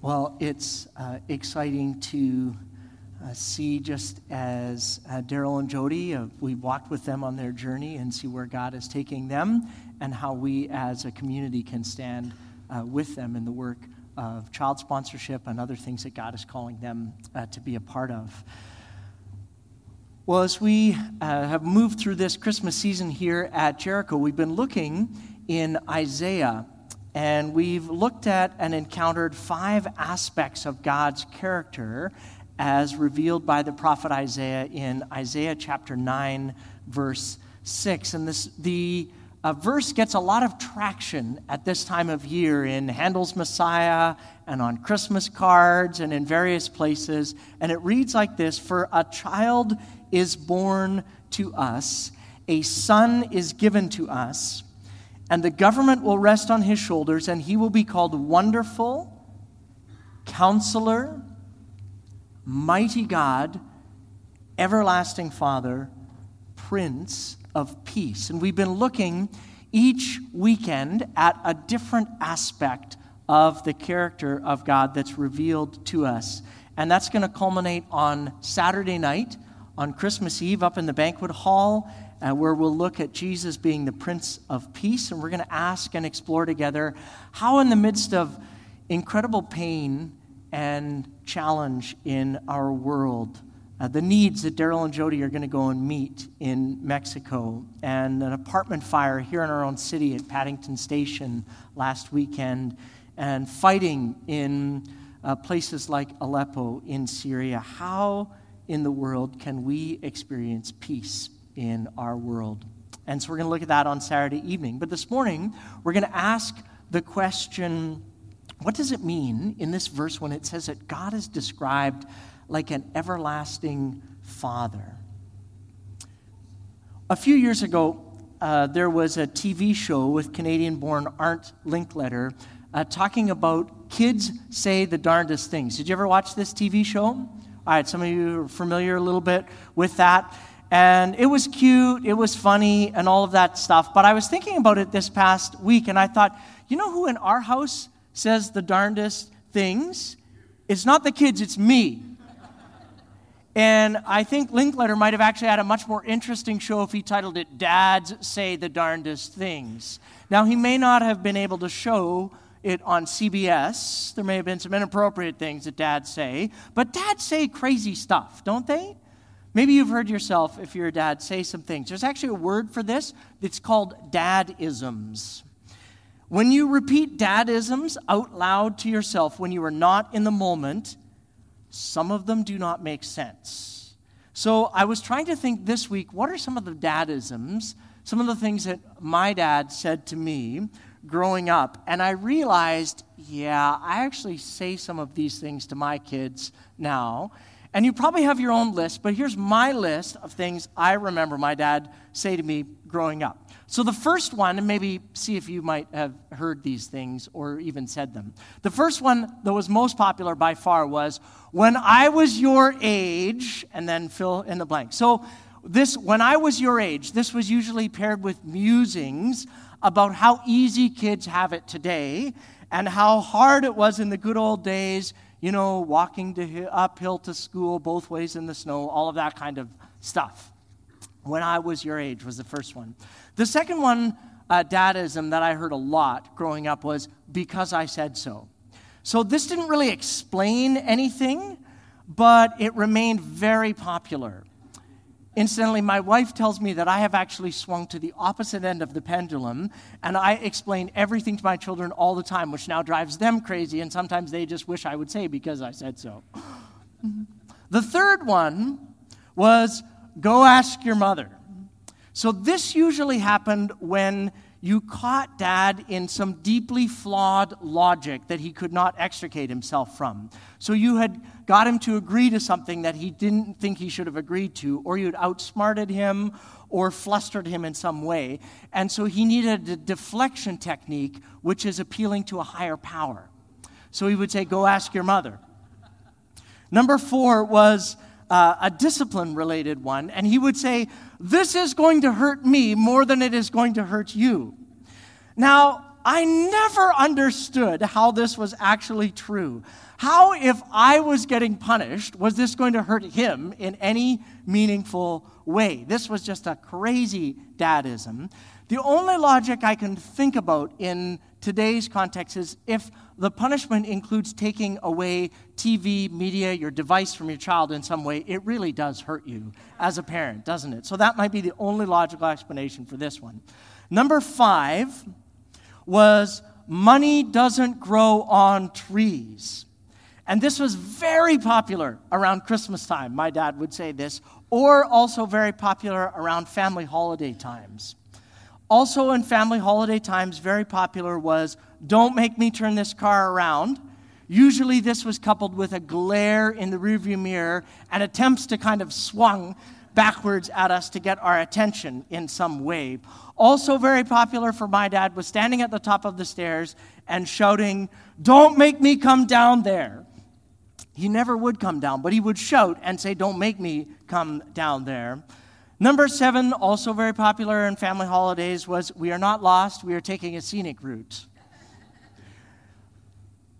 Well, it's uh, exciting to uh, see just as uh, Daryl and Jody, uh, we walked with them on their journey and see where God is taking them and how we as a community can stand uh, with them in the work of child sponsorship and other things that God is calling them uh, to be a part of. Well, as we have moved through this Christmas season here at Jericho, we've been looking in Isaiah and we've looked at and encountered five aspects of God's character as revealed by the prophet Isaiah in Isaiah chapter 9, verse 6. And this, the uh, verse gets a lot of traction at this time of year in Handel's Messiah and on Christmas cards and in various places. And it reads like this For a child is born to us, a son is given to us and the government will rest on his shoulders, and he will be called Wonderful, Counselor, Mighty God, Everlasting Father, Prince of Peace. And we've been looking each weekend at a different aspect of the character of God that's revealed to us. And that's going to culminate on Saturday night, on Christmas Eve, up in the banquet hall uh, where we'll look at Jesus being the Prince of Peace. And we're going to ask and explore together how, in the midst of incredible pain and challenge in our world, uh, the needs that Daryl and Jody are going to go and meet in Mexico, and an apartment fire here in our own city at Paddington Station last weekend, and fighting in uh, places like Aleppo in Syria. How in the world can we experience peace in our world. And so we're going to look at that on Saturday evening. But this morning, we're going to ask the question what does it mean in this verse when it says that God is described like an everlasting father? A few years ago, uh, there was a TV show with Canadian born Art Linkletter uh, talking about kids say the darndest things. Did you ever watch this TV show? All right, some of you are familiar a little bit with that. And it was cute, it was funny, and all of that stuff. But I was thinking about it this past week, and I thought, you know who in our house says the darndest things? It's not the kids, it's me. And I think Linkletter might have actually had a much more interesting show if he titled it Dads Say the Darndest Things. Now, he may not have been able to show it on CBS. There may have been some inappropriate things that dads say, but dads say crazy stuff, don't they? Maybe you've heard yourself, if you're a dad, say some things. There's actually a word for this. It's called dadisms. When you repeat dadisms out loud to yourself when you are not in the moment, some of them do not make sense. So I was trying to think this week what are some of the dadisms, some of the things that my dad said to me growing up? And I realized, yeah, I actually say some of these things to my kids now. And you probably have your own list, but here's my list of things I remember my dad say to me growing up. So the first one, and maybe see if you might have heard these things or even said them. The first one that was most popular by far was, When I was your age, and then fill in the blank. So this, when I was your age, this was usually paired with musings about how easy kids have it today and how hard it was in the good old days you know, walking to uphill to school both ways in the snow, all of that kind of stuff. When I was your age was the first one. The second one, uh, dadism that I heard a lot growing up was because I said so. So this didn't really explain anything, but it remained very popular. Incidentally, my wife tells me that I have actually swung to the opposite end of the pendulum, and I explain everything to my children all the time, which now drives them crazy, and sometimes they just wish I would say because I said so. Mm-hmm. the third one was go ask your mother. So this usually happened when you caught dad in some deeply flawed logic that he could not extricate himself from. So you had got him to agree to something that he didn't think he should have agreed to, or you'd outsmarted him or flustered him in some way. And so he needed a deflection technique, which is appealing to a higher power. So he would say, Go ask your mother. Number four was uh, a discipline related one, and he would say, This is going to hurt me more than it is going to hurt you. Now, I never understood how this was actually true. How, if I was getting punished, was this going to hurt him in any meaningful way? This was just a crazy dadism. The only logic I can think about in today's context is if the punishment includes taking away TV, media, your device from your child in some way, it really does hurt you as a parent, doesn't it? So that might be the only logical explanation for this one. Number five was money doesn't grow on trees. And this was very popular around Christmas time, my dad would say this, or also very popular around family holiday times. Also, in family holiday times, very popular was Don't Make Me Turn This Car Around. Usually, this was coupled with a glare in the rearview mirror and attempts to kind of swung backwards at us to get our attention in some way. Also, very popular for my dad was standing at the top of the stairs and shouting, Don't make me come down there. He never would come down, but he would shout and say, Don't make me come down there. Number seven, also very popular in family holidays, was We are not lost, we are taking a scenic route.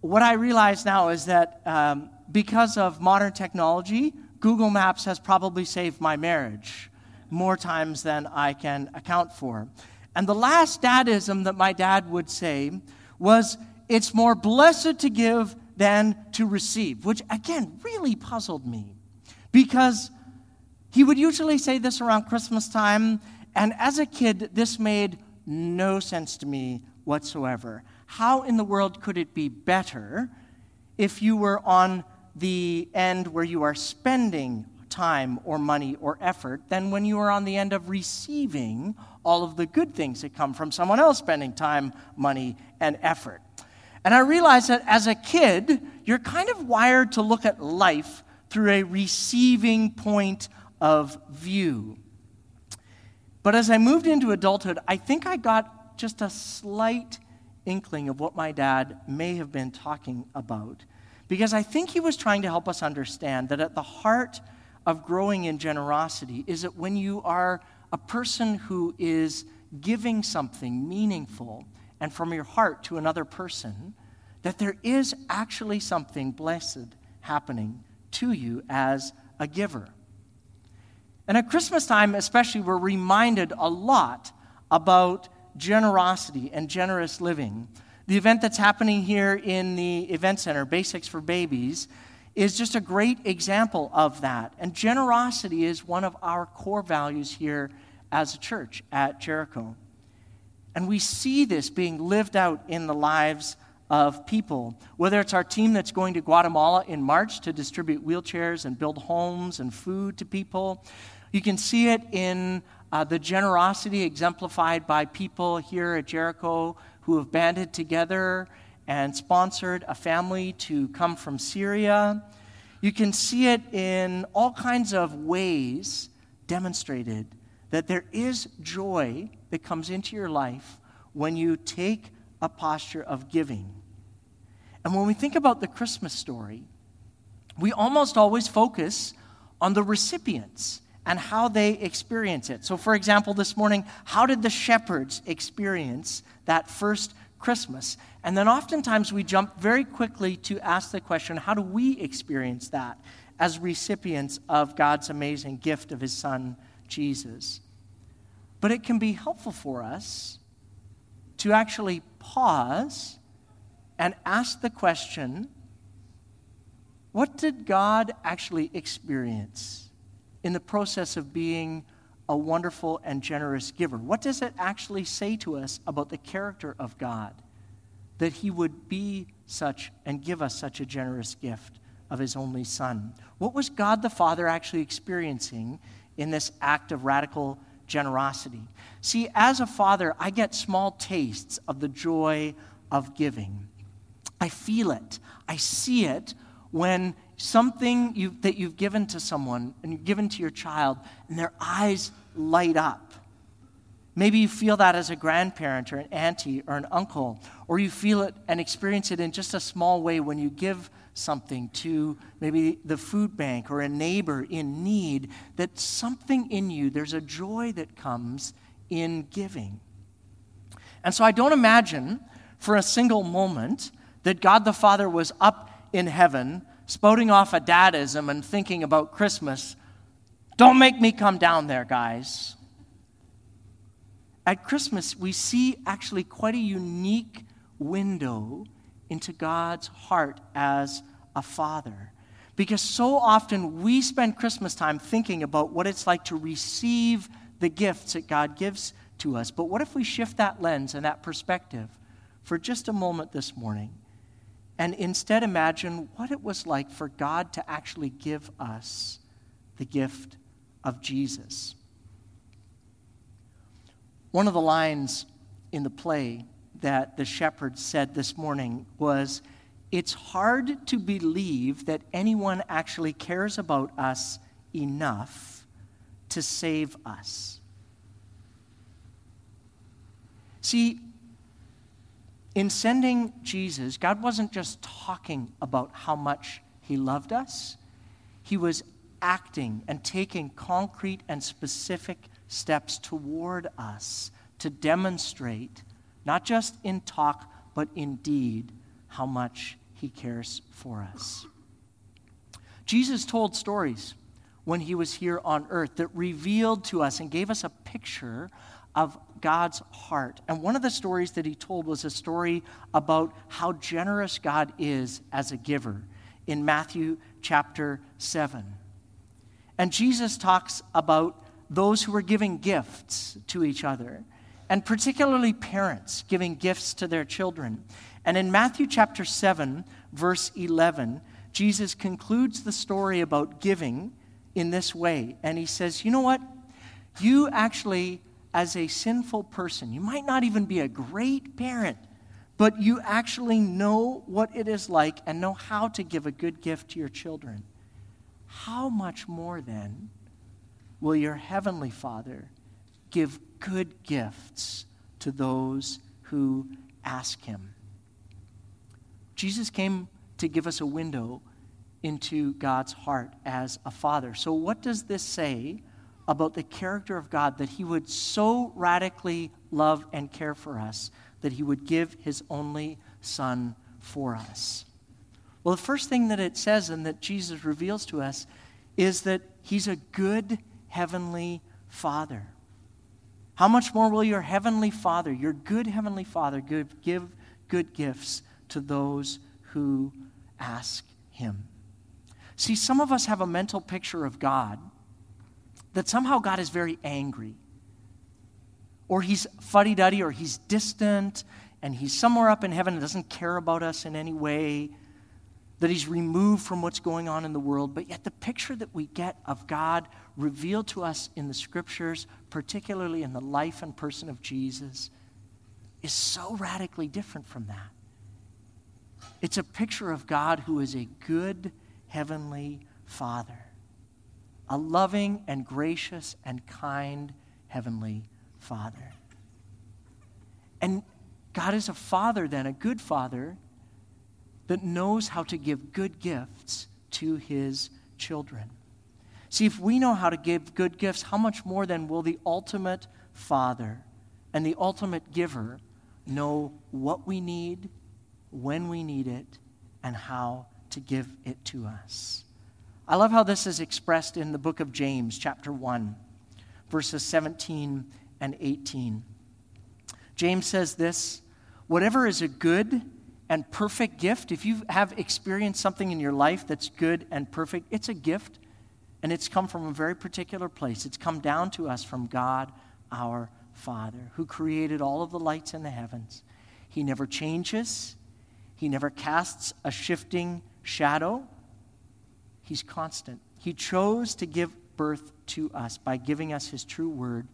what I realize now is that um, because of modern technology, Google Maps has probably saved my marriage more times than I can account for. And the last dadism that my dad would say was, It's more blessed to give than to receive, which again really puzzled me because he would usually say this around Christmas time, and as a kid, this made no sense to me whatsoever. How in the world could it be better if you were on the end where you are spending time or money or effort than when you are on the end of receiving all of the good things that come from someone else spending time, money, and effort? And I realized that as a kid, you're kind of wired to look at life through a receiving point of view. But as I moved into adulthood, I think I got just a slight inkling of what my dad may have been talking about. Because I think he was trying to help us understand that at the heart of growing in generosity is that when you are a person who is giving something meaningful, and from your heart to another person, that there is actually something blessed happening to you as a giver. And at Christmas time, especially, we're reminded a lot about generosity and generous living. The event that's happening here in the Event Center, Basics for Babies, is just a great example of that. And generosity is one of our core values here as a church at Jericho. And we see this being lived out in the lives of people. Whether it's our team that's going to Guatemala in March to distribute wheelchairs and build homes and food to people, you can see it in uh, the generosity exemplified by people here at Jericho who have banded together and sponsored a family to come from Syria. You can see it in all kinds of ways demonstrated that there is joy that comes into your life when you take a posture of giving. And when we think about the Christmas story, we almost always focus on the recipients and how they experience it. So, for example, this morning, how did the shepherds experience that first Christmas? And then oftentimes we jump very quickly to ask the question how do we experience that as recipients of God's amazing gift of His Son, Jesus? But it can be helpful for us to actually pause and ask the question what did God actually experience in the process of being a wonderful and generous giver? What does it actually say to us about the character of God that He would be such and give us such a generous gift of His only Son? What was God the Father actually experiencing in this act of radical generosity. See, as a father, I get small tastes of the joy of giving. I feel it, I see it when something you, that you've given to someone and you've given to your child, and their eyes light up. Maybe you feel that as a grandparent or an auntie or an uncle, or you feel it and experience it in just a small way when you give something to maybe the food bank or a neighbor in need, that something in you, there's a joy that comes in giving. And so I don't imagine for a single moment that God the Father was up in heaven, spouting off a dadism and thinking about Christmas. Don't make me come down there, guys. At Christmas, we see actually quite a unique window into God's heart as a father. Because so often we spend Christmas time thinking about what it's like to receive the gifts that God gives to us. But what if we shift that lens and that perspective for just a moment this morning and instead imagine what it was like for God to actually give us the gift of Jesus? One of the lines in the play that the shepherd said this morning was It's hard to believe that anyone actually cares about us enough to save us. See, in sending Jesus, God wasn't just talking about how much He loved us, He was acting and taking concrete and specific steps toward us to demonstrate, not just in talk, but in deed, how much He cares for us. Jesus told stories when He was here on earth that revealed to us and gave us a picture of God's heart. And one of the stories that he told was a story about how generous God is as a giver in Matthew chapter 7. And Jesus talks about those who are giving gifts to each other, and particularly parents giving gifts to their children. And in Matthew chapter 7, verse 11, Jesus concludes the story about giving in this way. And he says, You know what? You actually as a sinful person. You might not even be a great parent, but you actually know what it is like and know how to give a good gift to your children. How much more then will your heavenly Father give good gifts to those who ask him? Jesus came to give us a window into God's heart as a father. So, what does this say about the character of God that He would so radically love and care for us that He would give His only Son for us. Well, the first thing that it says and that Jesus reveals to us is that He's a good heavenly Father. How much more will your heavenly Father, your good heavenly Father, give, give good gifts to those who ask Him? See, some of us have a mental picture of God that somehow God is very angry. Or he's fuddy duddy, or he's distant, and he's somewhere up in heaven and doesn't care about us in any way, that he's removed from what's going on in the world. But yet, the picture that we get of God revealed to us in the scriptures, particularly in the life and person of Jesus, is so radically different from that. It's a picture of God who is a good heavenly Father a loving and gracious and kind Heavenly Father. And God is a father, then, a good father that knows how to give good gifts to his children. See, if we know how to give good gifts, how much more then will the ultimate father and the ultimate giver know what we need, when we need it, and how to give it to us? I love how this is expressed in the book of James, chapter 1, verses 17 and 18. James says this Whatever is a good and perfect gift, if you have experienced something in your life that's good and perfect, it's a gift, and it's come from a very particular place. It's come down to us from God our Father, who created all of the lights in the heavens. He never changes, He never casts a shifting shadow. He's constant. He chose to give birth to us by giving us His true word,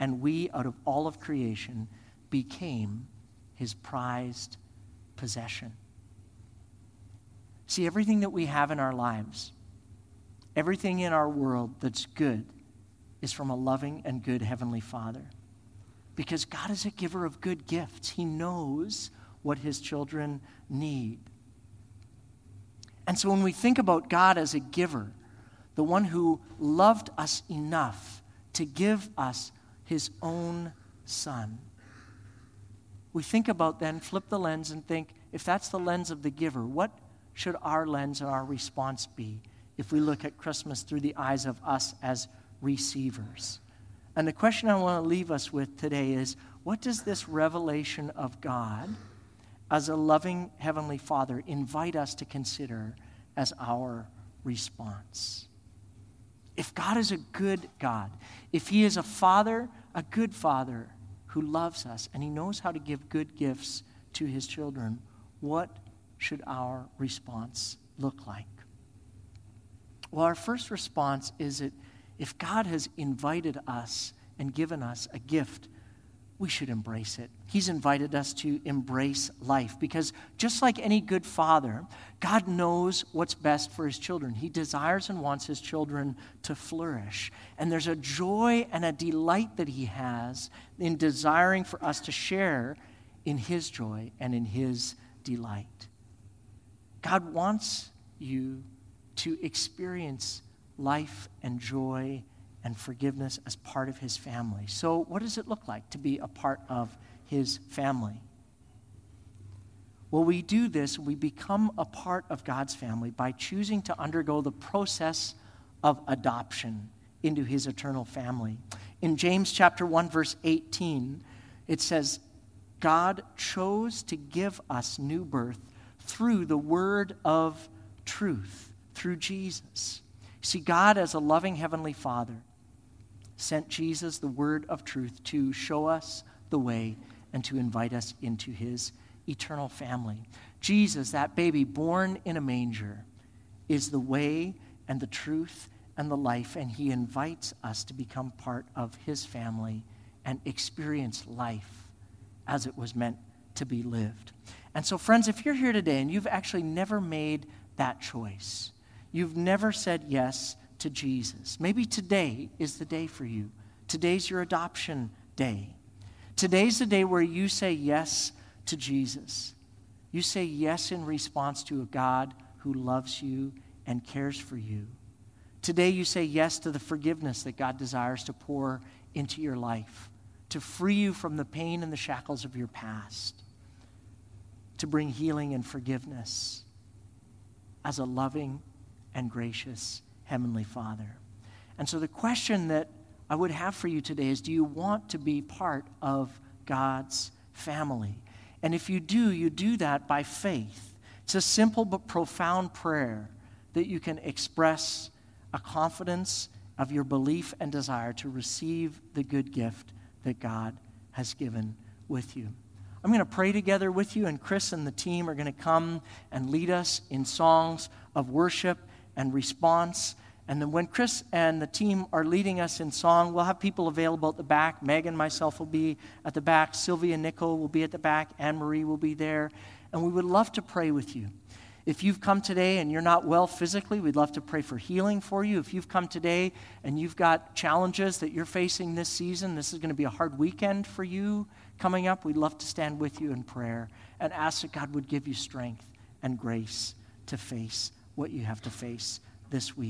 and we, out of all of creation, became His prized possession. See, everything that we have in our lives, everything in our world that's good, is from a loving and good Heavenly Father. Because God is a giver of good gifts, He knows what His children need. And so when we think about God as a giver, the one who loved us enough to give us his own son, we think about then, flip the lens and think if that's the lens of the giver, what should our lens and our response be if we look at Christmas through the eyes of us as receivers? And the question I want to leave us with today is what does this revelation of God as a loving Heavenly Father invite us to consider as our response? If God is a good God, if He is a Father, a good Father who loves us, and He knows how to give good gifts to His children, what should our response look like? Well, our first response is that if God has invited us and given us a gift, we should embrace it. He's invited us to embrace life because just like any good father, God knows what's best for his children. He desires and wants his children to flourish. And there's a joy and a delight that he has in desiring for us to share in his joy and in his delight. God wants you to experience life and joy and forgiveness as part of his family. So, what does it look like to be a part of his family? Well, we do this, we become a part of God's family by choosing to undergo the process of adoption into his eternal family. In James chapter 1 verse 18, it says, God chose to give us new birth through the word of truth, through Jesus. See, God, as a loving Heavenly Father, sent Jesus, the word of truth, to show us the way and to invite us into his eternal family. Jesus, that baby born in a manger, is the way and the truth and the life, and he invites us to become part of his family and experience life as it was meant to be lived. And so, friends, if you're here today and you've actually never made that choice, you've never said yes to Jesus. Maybe today is the day for you. Today's your adoption day. Today's the day where you say yes to Jesus. You say yes in response to a God who loves you and cares for you. Today, you say yes to the forgiveness that God desires to pour into your life, to free you from the pain and the shackles of your past, to bring healing and forgiveness as a loving and gracious Heavenly Father. And so the question that I would have for you today is do you want to be part of God's family? And if you do, you do that by faith. It's a simple but profound prayer that you can express a confidence of your belief and desire to receive the good gift that God has given with you. I'm going to pray together with you, and Chris and the team are going to come and lead us in songs of worship and response. And then when Chris and the team are leading us in song, we'll have people available at the back. Megan, myself will be at the back. Sylvia Nickel will be at the back. Anne Marie will be there. And we would love to pray with you. If you've come today and you're not well physically, we'd love to pray for healing for you. If you've come today and you've got challenges that you're facing this season, this is going to be a hard weekend for you coming up, we'd love to stand with you in prayer and ask that God would give you strength and grace to face what you have to face this week.